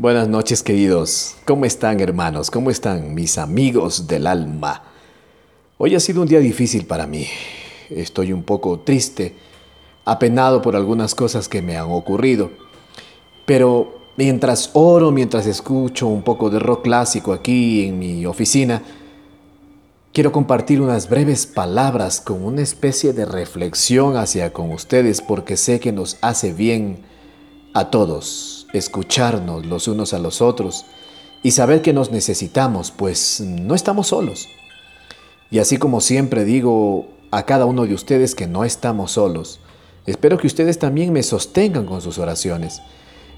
Buenas noches queridos. ¿Cómo están hermanos? ¿Cómo están mis amigos del alma? Hoy ha sido un día difícil para mí. Estoy un poco triste, apenado por algunas cosas que me han ocurrido. Pero mientras oro, mientras escucho un poco de rock clásico aquí en mi oficina, quiero compartir unas breves palabras con una especie de reflexión hacia con ustedes porque sé que nos hace bien a todos escucharnos los unos a los otros y saber que nos necesitamos, pues no estamos solos. Y así como siempre digo a cada uno de ustedes que no estamos solos, espero que ustedes también me sostengan con sus oraciones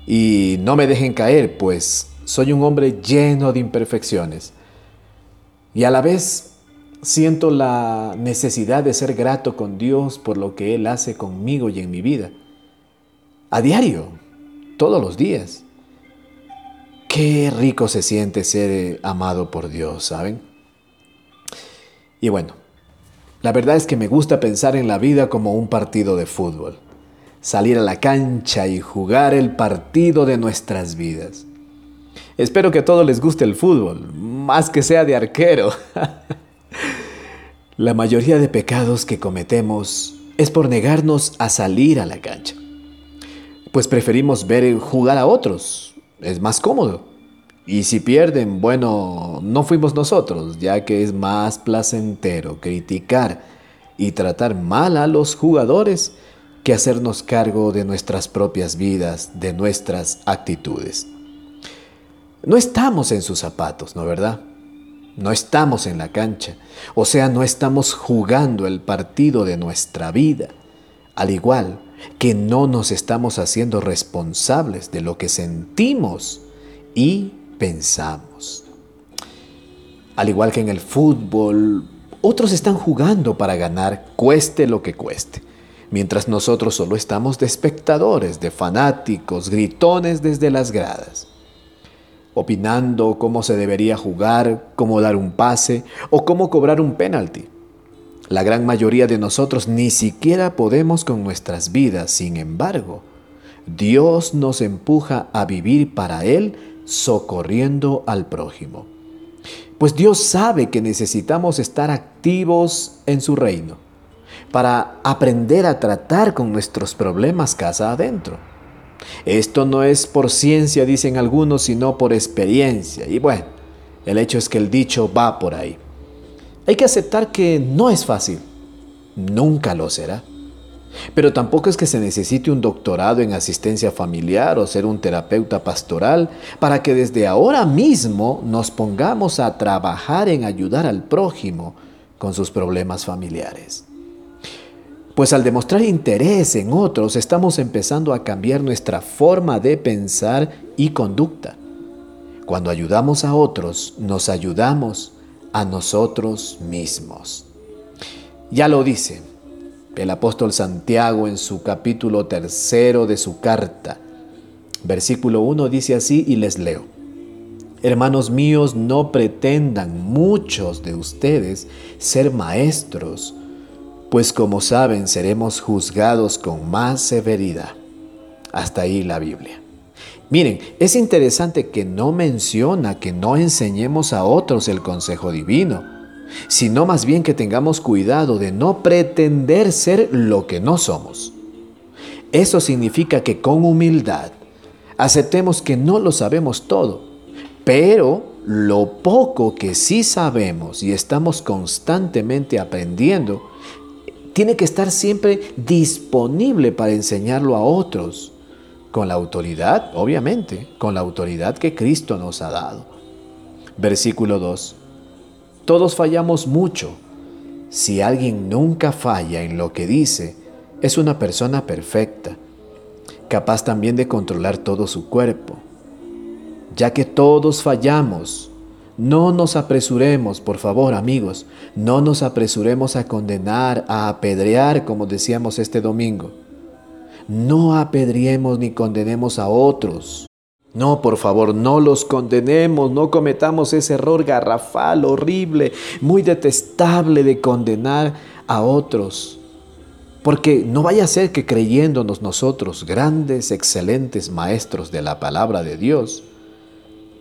y no me dejen caer, pues soy un hombre lleno de imperfecciones. Y a la vez siento la necesidad de ser grato con Dios por lo que Él hace conmigo y en mi vida. A diario, todos los días. Qué rico se siente ser eh, amado por Dios, ¿saben? Y bueno, la verdad es que me gusta pensar en la vida como un partido de fútbol. Salir a la cancha y jugar el partido de nuestras vidas. Espero que a todos les guste el fútbol, más que sea de arquero. la mayoría de pecados que cometemos es por negarnos a salir a la cancha pues preferimos ver jugar a otros. Es más cómodo. Y si pierden, bueno, no fuimos nosotros, ya que es más placentero criticar y tratar mal a los jugadores que hacernos cargo de nuestras propias vidas, de nuestras actitudes. No estamos en sus zapatos, ¿no verdad? No estamos en la cancha, o sea, no estamos jugando el partido de nuestra vida. Al igual que no nos estamos haciendo responsables de lo que sentimos y pensamos. Al igual que en el fútbol, otros están jugando para ganar cueste lo que cueste, mientras nosotros solo estamos de espectadores, de fanáticos, gritones desde las gradas, opinando cómo se debería jugar, cómo dar un pase o cómo cobrar un penalti. La gran mayoría de nosotros ni siquiera podemos con nuestras vidas, sin embargo, Dios nos empuja a vivir para Él socorriendo al prójimo. Pues Dios sabe que necesitamos estar activos en su reino para aprender a tratar con nuestros problemas casa adentro. Esto no es por ciencia, dicen algunos, sino por experiencia. Y bueno, el hecho es que el dicho va por ahí. Hay que aceptar que no es fácil. Nunca lo será. Pero tampoco es que se necesite un doctorado en asistencia familiar o ser un terapeuta pastoral para que desde ahora mismo nos pongamos a trabajar en ayudar al prójimo con sus problemas familiares. Pues al demostrar interés en otros estamos empezando a cambiar nuestra forma de pensar y conducta. Cuando ayudamos a otros, nos ayudamos a nosotros mismos. Ya lo dice el apóstol Santiago en su capítulo tercero de su carta. Versículo 1 dice así y les leo. Hermanos míos, no pretendan muchos de ustedes ser maestros, pues como saben seremos juzgados con más severidad. Hasta ahí la Biblia. Miren, es interesante que no menciona que no enseñemos a otros el consejo divino, sino más bien que tengamos cuidado de no pretender ser lo que no somos. Eso significa que con humildad aceptemos que no lo sabemos todo, pero lo poco que sí sabemos y estamos constantemente aprendiendo, tiene que estar siempre disponible para enseñarlo a otros con la autoridad, obviamente, con la autoridad que Cristo nos ha dado. Versículo 2. Todos fallamos mucho. Si alguien nunca falla en lo que dice, es una persona perfecta, capaz también de controlar todo su cuerpo. Ya que todos fallamos, no nos apresuremos, por favor amigos, no nos apresuremos a condenar, a apedrear, como decíamos este domingo no apedriemos ni condenemos a otros. No, por favor, no los condenemos, no cometamos ese error garrafal, horrible, muy detestable de condenar a otros. Porque no vaya a ser que creyéndonos nosotros grandes, excelentes maestros de la palabra de Dios,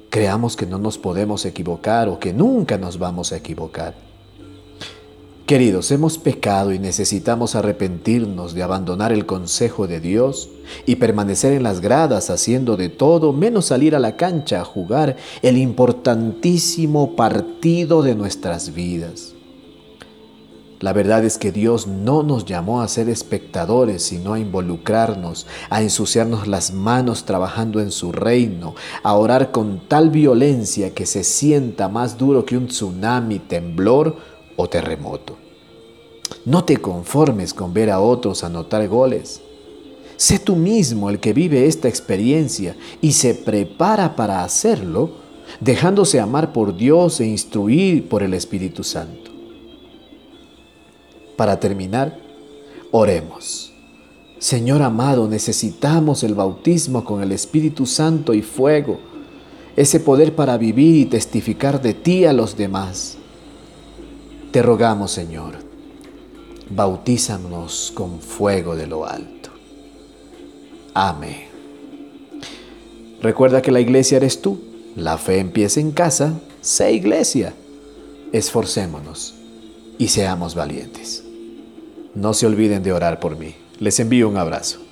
creamos que no nos podemos equivocar o que nunca nos vamos a equivocar. Queridos, hemos pecado y necesitamos arrepentirnos de abandonar el consejo de Dios y permanecer en las gradas haciendo de todo menos salir a la cancha a jugar el importantísimo partido de nuestras vidas. La verdad es que Dios no nos llamó a ser espectadores, sino a involucrarnos, a ensuciarnos las manos trabajando en su reino, a orar con tal violencia que se sienta más duro que un tsunami, temblor o terremoto. No te conformes con ver a otros anotar goles. Sé tú mismo el que vive esta experiencia y se prepara para hacerlo, dejándose amar por Dios e instruir por el Espíritu Santo. Para terminar, oremos. Señor amado, necesitamos el bautismo con el Espíritu Santo y fuego, ese poder para vivir y testificar de ti a los demás. Te rogamos, Señor, bautízanos con fuego de lo alto. Amén. Recuerda que la iglesia eres tú. La fe empieza en casa. Sé iglesia. Esforcémonos y seamos valientes. No se olviden de orar por mí. Les envío un abrazo.